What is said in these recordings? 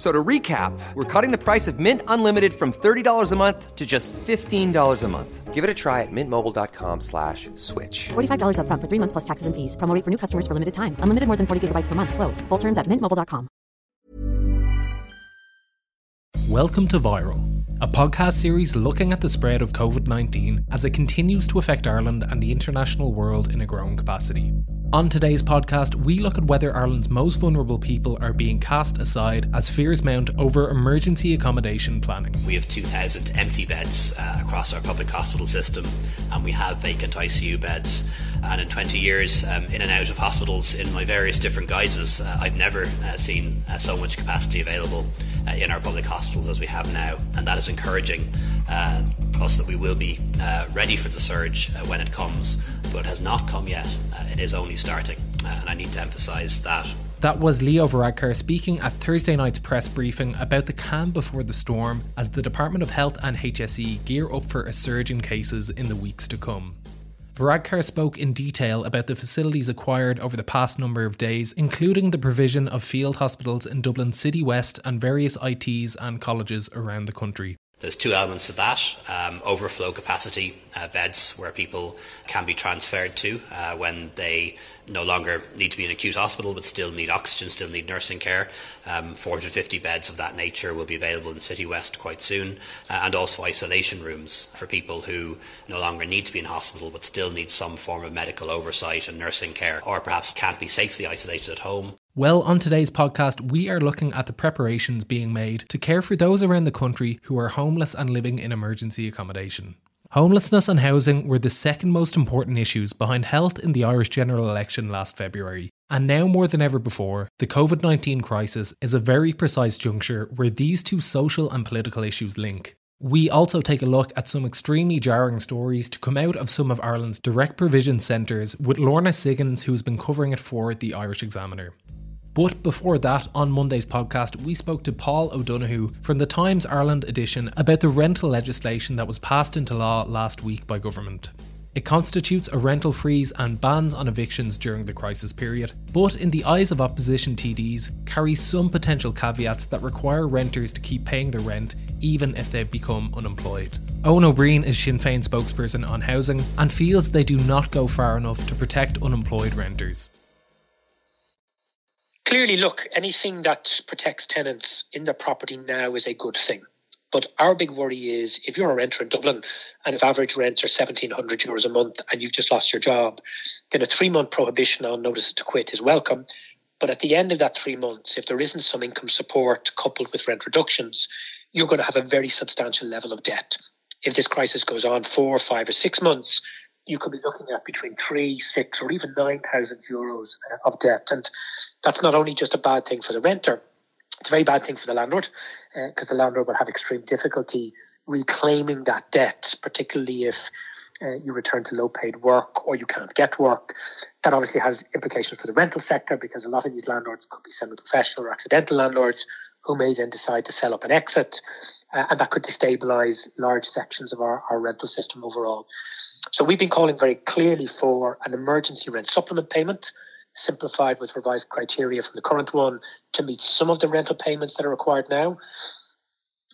So to recap, we're cutting the price of Mint Unlimited from $30 a month to just $15 a month. Give it a try at mintmobile.com slash switch. $45 up front for three months plus taxes and fees. Promo rate for new customers for limited time. Unlimited more than 40 gigabytes per month. Slows. Full terms at mintmobile.com. Welcome to Viral, a podcast series looking at the spread of COVID 19 as it continues to affect Ireland and the international world in a growing capacity. On today's podcast, we look at whether Ireland's most vulnerable people are being cast aside as fears mount over emergency accommodation planning. We have 2,000 empty beds uh, across our public hospital system, and we have vacant ICU beds. And in 20 years, um, in and out of hospitals in my various different guises, uh, I've never uh, seen uh, so much capacity available uh, in our public hospitals as we have now. And that is encouraging uh, us that we will be uh, ready for the surge uh, when it comes, but it has not come yet. Uh, it is only starting, and I need to emphasise that. That was Leo Varadkar speaking at Thursday night's press briefing about the calm before the storm as the Department of Health and HSE gear up for a surge in cases in the weeks to come. Varadkar spoke in detail about the facilities acquired over the past number of days, including the provision of field hospitals in Dublin City West and various ITs and colleges around the country. There's two elements to that um, overflow capacity uh, beds where people can be transferred to uh, when they no longer need to be in acute hospital but still need oxygen, still need nursing care. Um, 450 beds of that nature will be available in City West quite soon, uh, and also isolation rooms for people who no longer need to be in hospital but still need some form of medical oversight and nursing care, or perhaps can't be safely isolated at home. Well, on today's podcast, we are looking at the preparations being made to care for those around the country who are homeless and living in emergency accommodation. Homelessness and housing were the second most important issues behind health in the Irish general election last February. And now more than ever before, the COVID 19 crisis is a very precise juncture where these two social and political issues link. We also take a look at some extremely jarring stories to come out of some of Ireland's direct provision centres with Lorna Siggins, who's been covering it for the Irish Examiner. But before that, on Monday's podcast, we spoke to Paul O'Donoghue from the Times Ireland edition about the rental legislation that was passed into law last week by government. It constitutes a rental freeze and bans on evictions during the crisis period, but in the eyes of opposition TDs, carries some potential caveats that require renters to keep paying the rent even if they've become unemployed. Ó Broin is Sinn Féin spokesperson on housing and feels they do not go far enough to protect unemployed renters clearly, look, anything that protects tenants in their property now is a good thing. But our big worry is if you're a renter in Dublin and if average rents are 1,700 euros a month and you've just lost your job, then a three month prohibition on notice to quit is welcome. But at the end of that three months, if there isn't some income support coupled with rent reductions, you're going to have a very substantial level of debt. If this crisis goes on four, five, or six months, you could be looking at between three, six, or even nine thousand euros uh, of debt, and that's not only just a bad thing for the renter; it's a very bad thing for the landlord because uh, the landlord will have extreme difficulty reclaiming that debt, particularly if uh, you return to low paid work or you can't get work. That obviously has implications for the rental sector because a lot of these landlords could be semi professional or accidental landlords who may then decide to sell up and exit, uh, and that could destabilize large sections of our, our rental system overall. So we've been calling very clearly for an emergency rent supplement payment, simplified with revised criteria from the current one to meet some of the rental payments that are required now.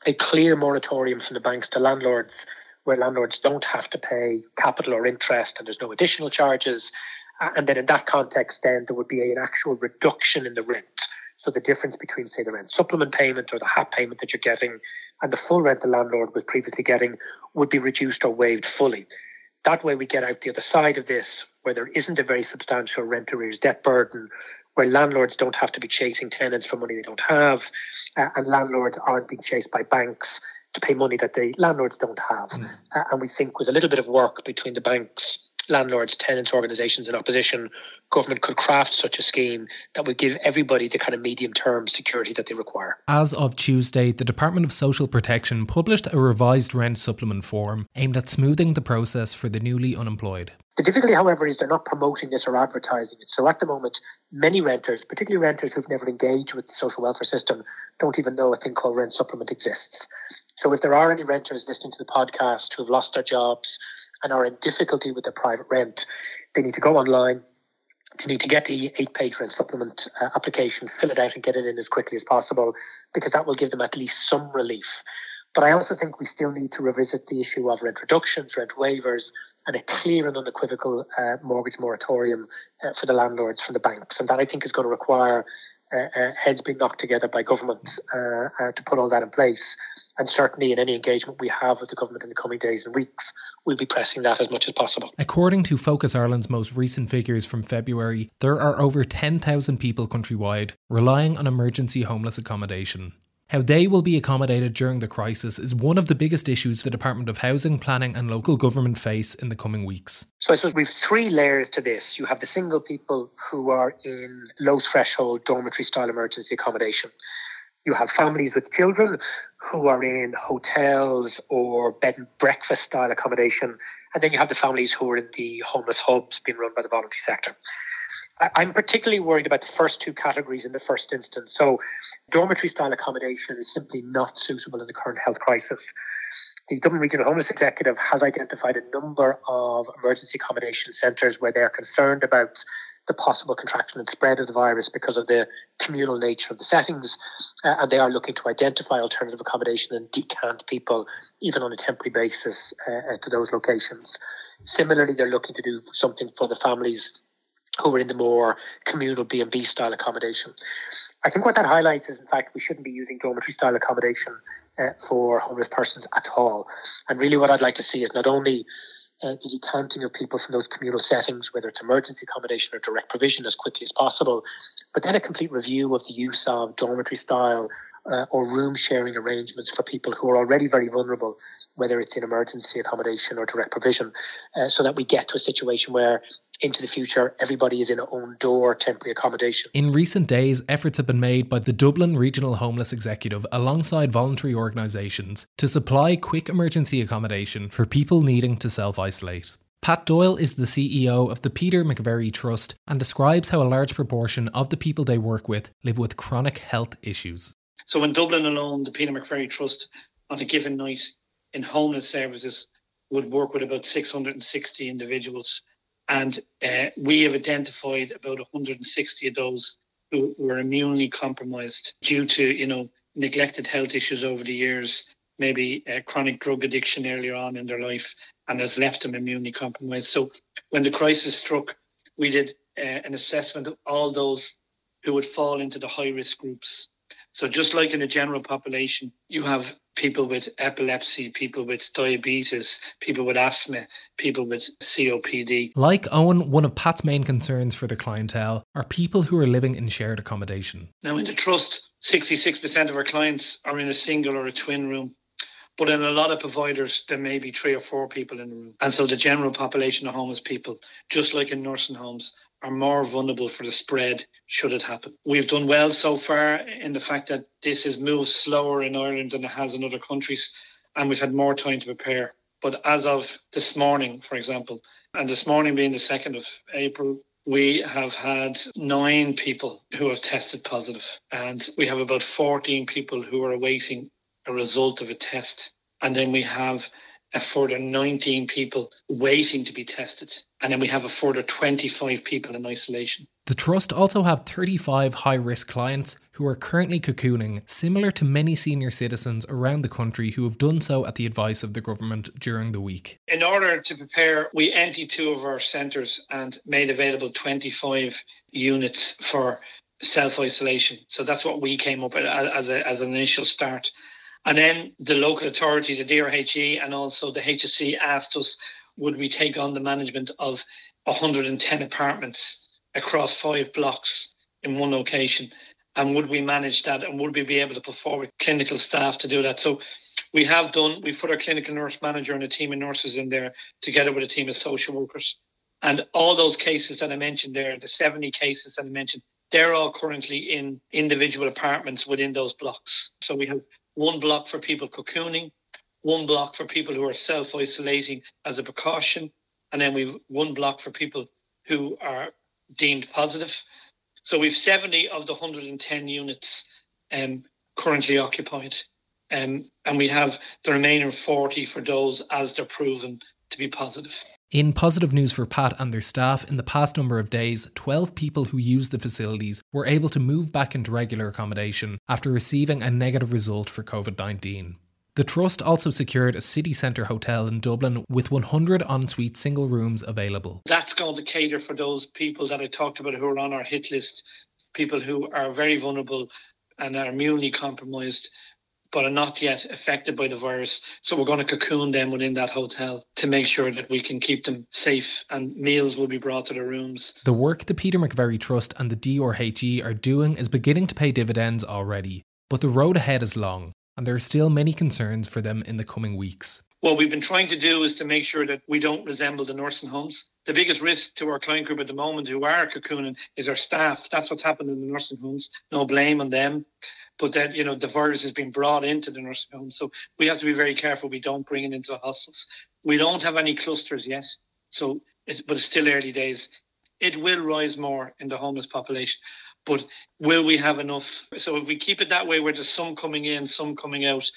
A clear moratorium from the banks to landlords, where landlords don't have to pay capital or interest and there's no additional charges. And then in that context, then there would be an actual reduction in the rent. So the difference between, say, the rent supplement payment or the HAP payment that you're getting and the full rent the landlord was previously getting would be reduced or waived fully. That way, we get out the other side of this, where there isn't a very substantial rent arrears debt burden, where landlords don't have to be chasing tenants for money they don't have, uh, and landlords aren't being chased by banks to pay money that the landlords don't have. Mm. Uh, and we think with a little bit of work between the banks landlords, tenants, organisations in opposition, government could craft such a scheme that would give everybody the kind of medium term security that they require. As of Tuesday, the Department of Social Protection published a revised rent supplement form aimed at smoothing the process for the newly unemployed. The difficulty, however, is they're not promoting this or advertising it. So at the moment, many renters, particularly renters who've never engaged with the social welfare system, don't even know a thing called rent supplement exists. So if there are any renters listening to the podcast who have lost their jobs, and are in difficulty with their private rent, they need to go online. They need to get the eight page rent supplement uh, application, fill it out, and get it in as quickly as possible because that will give them at least some relief. But I also think we still need to revisit the issue of rent reductions, rent waivers, and a clear and unequivocal uh, mortgage moratorium uh, for the landlords from the banks. And that I think is going to require uh, uh, heads being knocked together by government uh, uh, to put all that in place. And certainly, in any engagement we have with the government in the coming days and weeks, we'll be pressing that as much as possible. According to Focus Ireland's most recent figures from February, there are over 10,000 people countrywide relying on emergency homeless accommodation. How they will be accommodated during the crisis is one of the biggest issues the Department of Housing, Planning and Local Government face in the coming weeks. So I suppose we've three layers to this. You have the single people who are in low threshold dormitory style emergency accommodation. You have families with children who are in hotels or bed and breakfast style accommodation. And then you have the families who are in the homeless hubs being run by the voluntary sector. I'm particularly worried about the first two categories in the first instance. So, dormitory style accommodation is simply not suitable in the current health crisis. The Dublin Regional Homeless Executive has identified a number of emergency accommodation centres where they're concerned about the possible contraction and spread of the virus because of the communal nature of the settings. Uh, and they are looking to identify alternative accommodation and decant people, even on a temporary basis, uh, uh to those locations. Similarly, they're looking to do something for the families who are in the more communal B&B style accommodation. I think what that highlights is, in fact, we shouldn't be using dormitory style accommodation uh, for homeless persons at all. And really, what I'd like to see is not only uh, the decanting of people from those communal settings, whether it's emergency accommodation or direct provision, as quickly as possible, but then a complete review of the use of dormitory style uh, or room sharing arrangements for people who are already very vulnerable, whether it's in emergency accommodation or direct provision, uh, so that we get to a situation where into the future, everybody is in own door temporary accommodation. In recent days, efforts have been made by the Dublin Regional Homeless Executive alongside voluntary organisations to supply quick emergency accommodation for people needing to self isolate. Pat Doyle is the CEO of the Peter McVerry Trust and describes how a large proportion of the people they work with live with chronic health issues. So in Dublin alone, the Peter McVerry Trust on a given night in homeless services would work with about 660 individuals and uh, we have identified about 160 of those who were immunely compromised due to, you know, neglected health issues over the years, maybe uh, chronic drug addiction earlier on in their life, and has left them immunely compromised. So when the crisis struck, we did uh, an assessment of all those who would fall into the high risk groups. So just like in the general population, you have people with epilepsy, people with diabetes, people with asthma, people with COPD. Like Eoin, one of Pat's main concerns for the clientele are people who are living in shared accommodation. Now, in the trust, 66% of our clients are in a single or a twin room. But in a lot of providers, there may be three or four people in the room. And so the general population of homeless people, just like in nursing homes, are more vulnerable for the spread should it happen. We've done well so far in the fact that this has moved slower in Ireland than it has in other countries, and we've had more time to prepare. But as of this morning, for example, and this morning being the 2nd of April, we have had nine people who have tested positive, and we have about 14 people who are awaiting a result of a test. And then we have a further 19 people waiting to be tested. And then we have a further 25 people in isolation. The Trust also have 35 high risk clients who are currently cocooning, similar to many senior citizens around the country who have done so at the advice of the government during the week. In order to prepare, we emptied two of our centres and made available 25 units for self isolation. So that's what we came up with as, a, as an initial start. And then the local authority, the DRHE, and also the HSE asked us would we take on the management of 110 apartments across five blocks in one location. And would we manage that? And would we be able to put forward clinical staff to do that? So we have done, we've put our clinical nurse manager and a team of nurses in there together with a team of social workers. And all those cases that I mentioned there, the 70 cases that I mentioned, they're all currently in individual apartments within those blocks. So we have one block for people cocooning, one block for people who are self isolating as a precaution, and then we've one block for people who are deemed positive. So we've 70 of the 110 units um, currently occupied. Um, and we have the remaining 40 for those as they're proven to be positive. In positive news for Pat and their staff, in the past number of days, 12 people who used the facilities were able to move back into regular accommodation after receiving a negative result for COVID 19. The Trust also secured a city centre hotel in Dublin with 100 ensuite single rooms available. That's going to cater for those people that I talked about who are on our hit list, people who are very vulnerable and are immunely compromised but are not yet affected by the virus. So we're going to cocoon them within that hotel to make sure that we can keep them safe and meals will be brought to their rooms. The work the Peter McVerry Trust and the DRHE are doing is beginning to pay dividends already, but the road ahead is long, and there are still many concerns for them in the coming weeks. What we've been trying to do is to make sure that we don't resemble the nursing homes. The biggest risk to our client group at the moment who are cocooning is our staff. That's what's happened in the nursing homes. No blame on them but then you know the virus has been brought into the nursing home. So we have to be very careful we don't bring it into the hospitals. We don't have any clusters yet, so it's, but it's still early days. It will rise more in the homeless population, but will we have enough? So if we keep it that way, where there's some coming in, some coming out,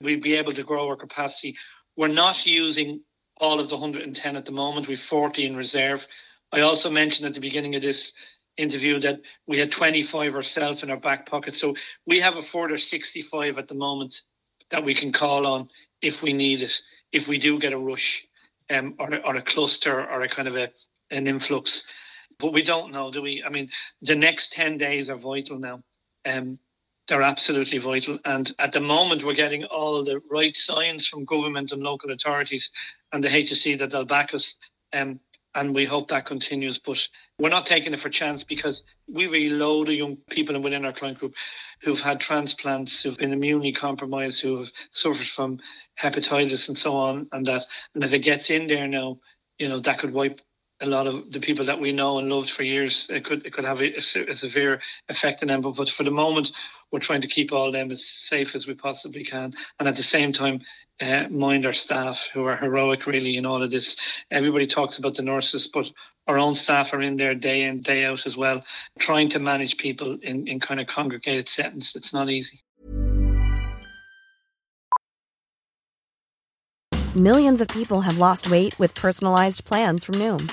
we'll be able to grow our capacity. We're not using all of the 110 at the moment. We've 40 in reserve. I also mentioned at the beginning of this interview that we had 25 ourselves in our back pocket. So we have a further 65 at the moment that we can call on if we need it, if we do get a rush um, or, or a cluster or a kind of a, an influx. But we don't know, do we? I mean, the next 10 days are vital now. Um, they're absolutely vital. And at the moment, we're getting all the right signs from government and local authorities and the HSE that they'll back us. Um, and we hope that continues. But we're not taking it for chance because we really load of young people within our client group who've had transplants, who've been immunely compromised, who've suffered from hepatitis and so on, and that. And if it gets in there now, you know that could wipe a lot of the people that we know and loved for years. It could it could have a, a severe effect on them. But, but for the moment, we're trying to keep all them as safe as we possibly can, and at the same time, uh, mind our staff who are heroic really in all of this. Everybody talks about the nurses, but our own staff are in there day in day out as well, trying to manage people in in kind of congregated settings. It's not easy. Millions of people have lost weight with personalized plans from Noom,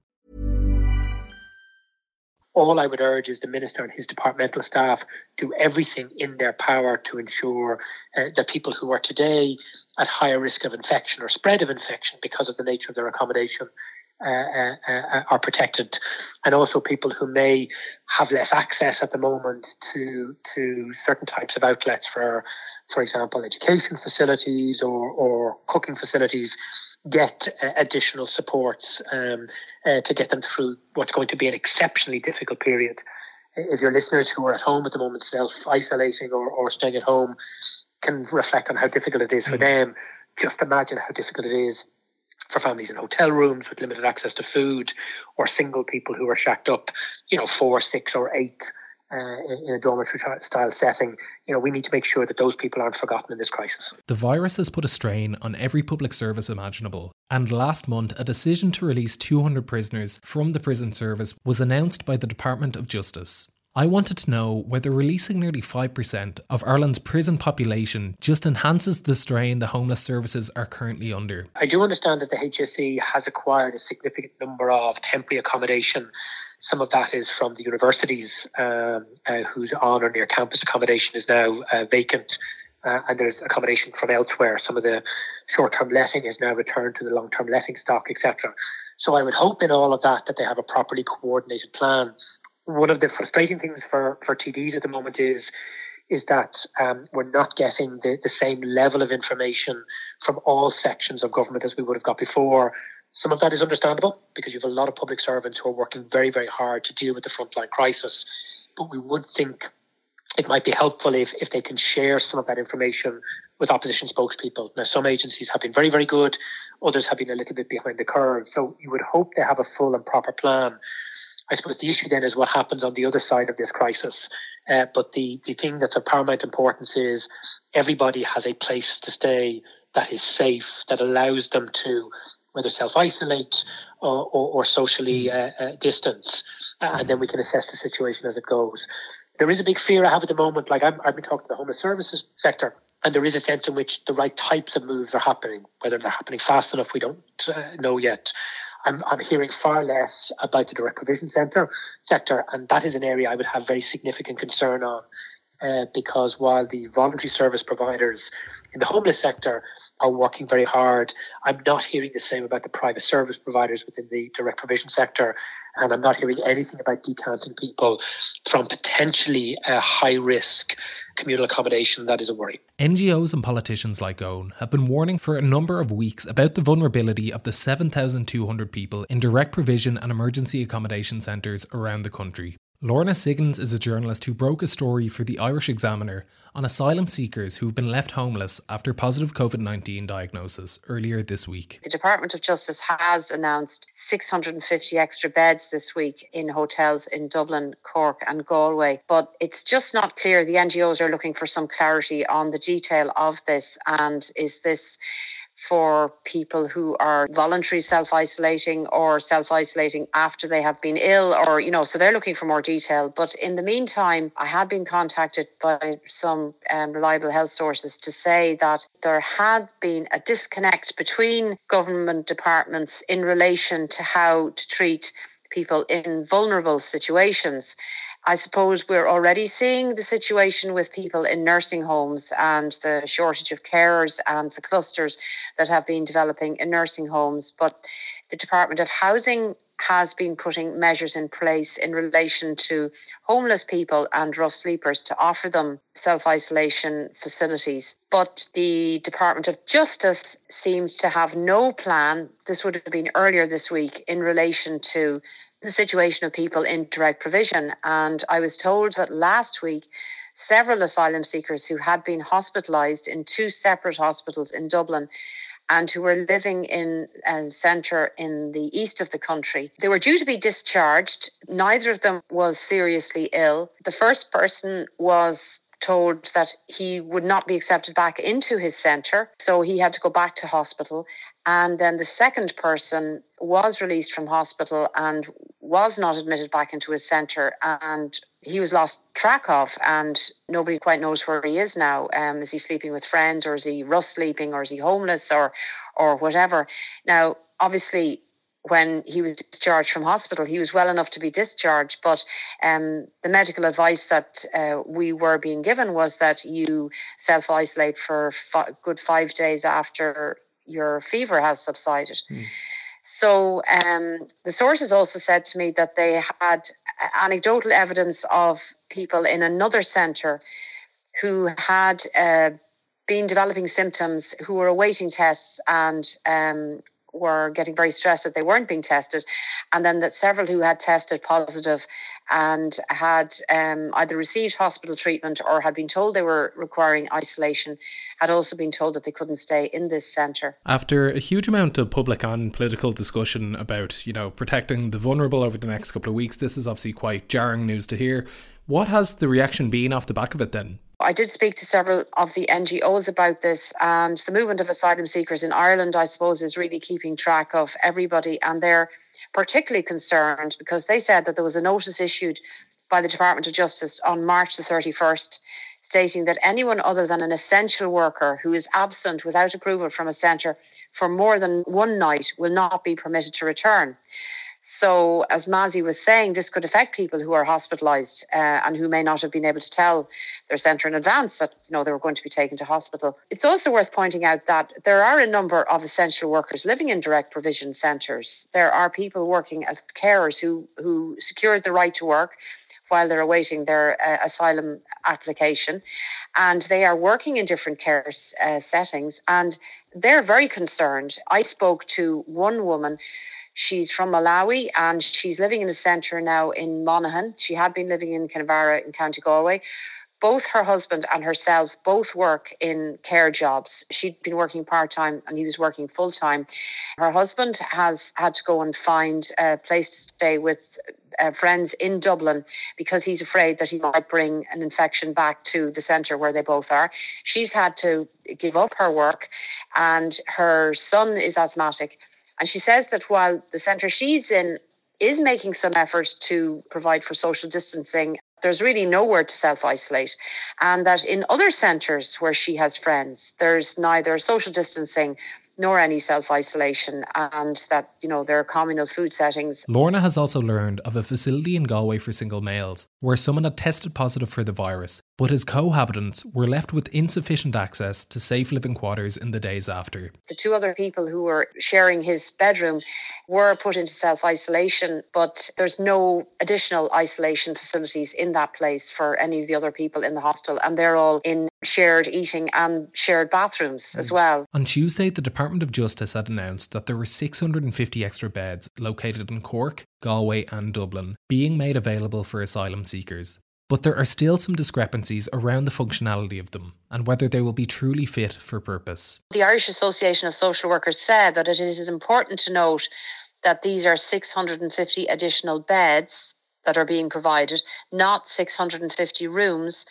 all I would urge is the minister and his departmental staff do everything in their power to ensure uh, that people who are today at higher risk of infection or spread of infection because of the nature of their accommodation uh, uh, uh, are protected, and also people who may have less access at the moment to to certain types of outlets for, for example, education facilities or or cooking facilities get uh, additional supports um, uh, to get them through what's going to be an exceptionally difficult period. If your listeners who are at home at the moment, self isolating or, or staying at home, can reflect on how difficult it is for mm-hmm. them, just imagine how difficult it is for families in hotel rooms with limited access to food, or single people who are shacked up, you know, four, six, or eight uh, in a dormitory style setting, you know, we need to make sure that those people aren't forgotten in this crisis. The virus has put a strain on every public service imaginable, and last month a decision to release 200 prisoners from the prison service was announced by the Department of Justice. I wanted to know whether releasing nearly 5% of Ireland's prison population just enhances the strain the homeless services are currently under. I do understand that the HSE has acquired a significant number of temporary accommodation some of that is from the universities um, uh, whose on or near campus accommodation is now uh, vacant. Uh, and there's accommodation from elsewhere. Some of the short-term letting is now returned to the long-term letting stock, etc. So I would hope in all of that that they have a properly coordinated plan. One of the frustrating things for, for TDs at the moment is is that um, we're not getting the, the same level of information from all sections of government as we would have got before. Some of that is understandable because you have a lot of public servants who are working very, very hard to deal with the frontline crisis. But we would think it might be helpful if, if they can share some of that information with opposition spokespeople. Now, some agencies have been very, very good, others have been a little bit behind the curve. So you would hope they have a full and proper plan. I suppose the issue then is what happens on the other side of this crisis. Uh, but the, the thing that's of paramount importance is everybody has a place to stay that is safe, that allows them to whether self isolate or, or, or, socially mm. uh, uh, distance, and then we can assess the situation as it goes. There is a big fear I have at the moment. Like i have been talking to the homeless services sector, and there is a sense in which the right types of moves are happening. Whether they're happening fast enough, we don't uh, know yet. I'm, I'm hearing far less about the direct provision centre sector, and that is an area I would have very significant concern on uh, because while the voluntary service providers in the homeless sector are working very hard, I'm not hearing the same about the private service providers within the direct provision sector. And I'm not hearing anything about decanting people from potentially a high risk communal accommodation. That is a worry. NGOs and politicians like Eoin have been warning for a number of weeks about the vulnerability of the 7,200 people in direct provision and emergency accommodation centres around the country. Lorna Siggins is a journalist who broke a story for the Irish Examiner on asylum seekers who've been left homeless after positive COVID 19 diagnosis earlier this week. The Department of Justice has announced 650 extra beds this week in hotels in Dublin, Cork, and Galway. But it's just not clear. The NGOs are looking for some clarity on the detail of this. And is this for people who are voluntary self isolating or self isolating after they have been ill, or, you know, so they're looking for more detail. But in the meantime, I had been contacted by some um, reliable health sources to say that there had been a disconnect between government departments in relation to how to treat people in vulnerable situations. I suppose we're already seeing the situation with people in nursing homes and the shortage of carers and the clusters that have been developing in nursing homes. But the Department of Housing has been putting measures in place in relation to homeless people and rough sleepers to offer them self isolation facilities. But the Department of Justice seems to have no plan. This would have been earlier this week in relation to the situation of people in direct provision. And I was told that last week, several asylum seekers who had been hospitalised in two separate hospitals in Dublin and who were living in a centre in the east of the country. They were due to be discharged. Neither of them was seriously ill. The first person was told that he would not be accepted back into his centre, so he had to go back to hospital. And then the second person was released from hospital and was not admitted back into his centre. And he was lost track of, and nobody quite knows where he is now. Um, is he sleeping with friends, or is he rough sleeping, or is he homeless, or or whatever? Now, obviously, when he was discharged from hospital. He was well enough to be discharged, but um, the medical advice that uh, we were being given was that you self isolate for a good five days after your fever has subsided. Mm. So um, the sources also said to me that they had anecdotal evidence of people in another centre who had uh, been developing symptoms, who were awaiting tests and um, were getting very stressed that they weren't being tested, and then that several who had tested positive and had um, either received hospital treatment or had been told they were requiring isolation had also been told that they couldn't stay in this centre. After a huge amount of public and political discussion about, you know, protecting the vulnerable over the next couple of weeks, this is obviously quite jarring news to hear. What has the reaction been off the back of it then? I did speak to several of the NGOs about this, and the movement of asylum seekers in Ireland, I suppose, is really keeping track of everybody. And they're particularly concerned because they said that there was a notice issued by the Department of Justice on March the 31st stating that anyone other than an essential worker who is absent without approval from a centre for more than one night will not be permitted to return. So, as MASI was saying, this could affect people who are hospitalised uh, and who may not have been able to tell their centre in advance that you know they were going to be taken to hospital. It's also worth pointing out that there are a number of essential workers living in direct provision centres. There are people working as carers who who secured the right to work while they're awaiting their uh, asylum application. And they are working in different care uh, settings and they're very concerned. I spoke to one woman She's from Malawi and she's living in a centre now in Monaghan. She had been living in Kinvara in County Galway. Both her husband and herself both work in care jobs. She'd been working part time and he was working full time. Her husband has had to go and find a place to stay with uh, friends in Dublin because he's afraid that he might bring an infection back to the centre where they both are. She's had to give up her work, and her son is asthmatic. And she says that while the centre she's in is making some efforts to provide for social distancing, there's really nowhere to self isolate. And that in other centres where she has friends, there's neither social distancing nor any self isolation, and that, you know, there are communal food settings. Lorna has also learned of a facility in Galway for single males where someone had tested positive for the virus, but his cohabitants were left with insufficient access to safe living quarters in the days after. The two other people who were sharing his bedroom were put into self isolation, but there's no additional isolation facilities in that place for any of the other people in the hostel, and they're all in shared eating and shared bathrooms as mm. well. On Tuesday, the Department of Justice had announced that there were 650 extra beds located in Cork, Galway, and Dublin being made available for asylum seekers. But there are still some discrepancies around the functionality of them and whether they will be truly fit for purpose. The Irish Association of Social Workers said that it is important to note that these are 650 additional beds that are being provided, not 650 rooms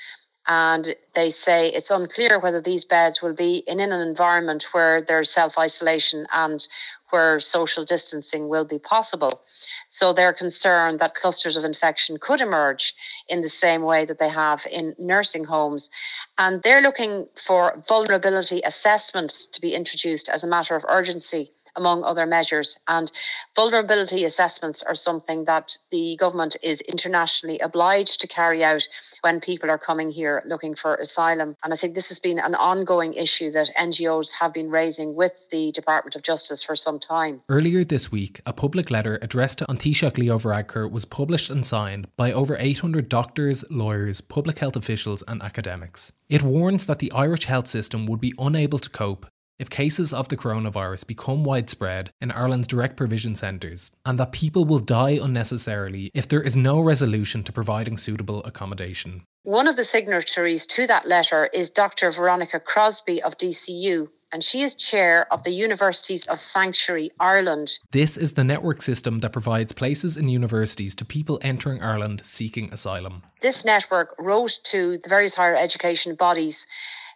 and they say it's unclear whether these beds will be in, in an environment where there's self isolation and where social distancing will be possible. So they're concerned that clusters of infection could emerge in the same way that they have in nursing homes. And they're looking for vulnerability assessments to be introduced as a matter of urgency among other measures. And vulnerability assessments are something that the government is internationally obliged to carry out when people are coming here looking for asylum. And I think this has been an ongoing issue that NGOs have been raising with the Department of Justice for some time. Earlier this week, a public letter addressed to An Taoiseach Leo Varadkar was published and signed by over 800 doctors, lawyers, public health officials, and academics. It warns that the Irish health system would be unable to cope if cases of the coronavirus become widespread in Ireland's direct provision centres, and that people will die unnecessarily if there is no resolution to providing suitable accommodation. One of the signatories to that letter is Dr. Veronica Crosby of DCU, and she is chair of the Universities of Sanctuary Ireland. This is the network system that provides places in universities to people entering Ireland seeking asylum. This network wrote to the various higher education bodies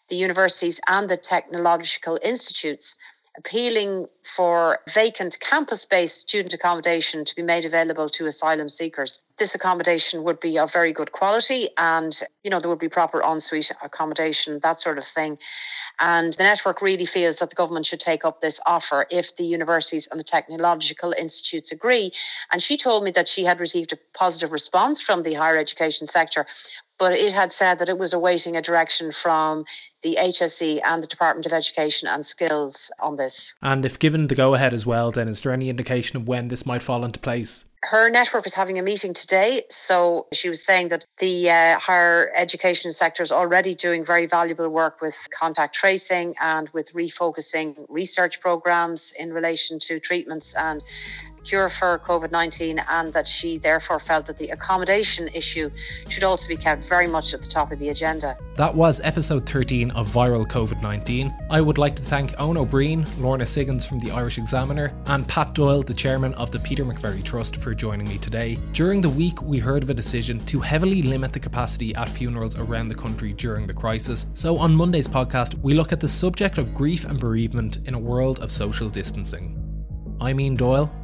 the universities and the technological institutes, appealing for vacant campus based student accommodation to be made available to asylum seekers. This accommodation would be of very good quality and, you know, there would be proper ensuite accommodation, that sort of thing. And the network really feels that the government should take up this offer if the universities and the technological institutes agree. And she told me that she had received a positive response from the higher education sector, but it had said that it was awaiting a direction from the HSE and the Department of Education and Skills on this. And if given the go ahead as well, then is there any indication of when this might fall into place? her network is having a meeting today. So she was saying that the uh, higher education sector is already doing very valuable work with contact tracing and with refocusing research programs in relation to treatments and cure for COVID 19, and that she therefore felt that the accommodation issue should also be kept very much at the top of the agenda. That was episode 13 of Viral COVID 19. I would like to thank Eoin Ó Broin, Lorna Siggins from the Irish Examiner, and Pat Doyle, the chairman of the Peter McVerry Trust, for joining me today. During the week, we heard of a decision to heavily limit the capacity at funerals around the country during the crisis. So, on Monday's podcast, we look at the subject of grief and bereavement in a world of social distancing. I'm Ian Doyle.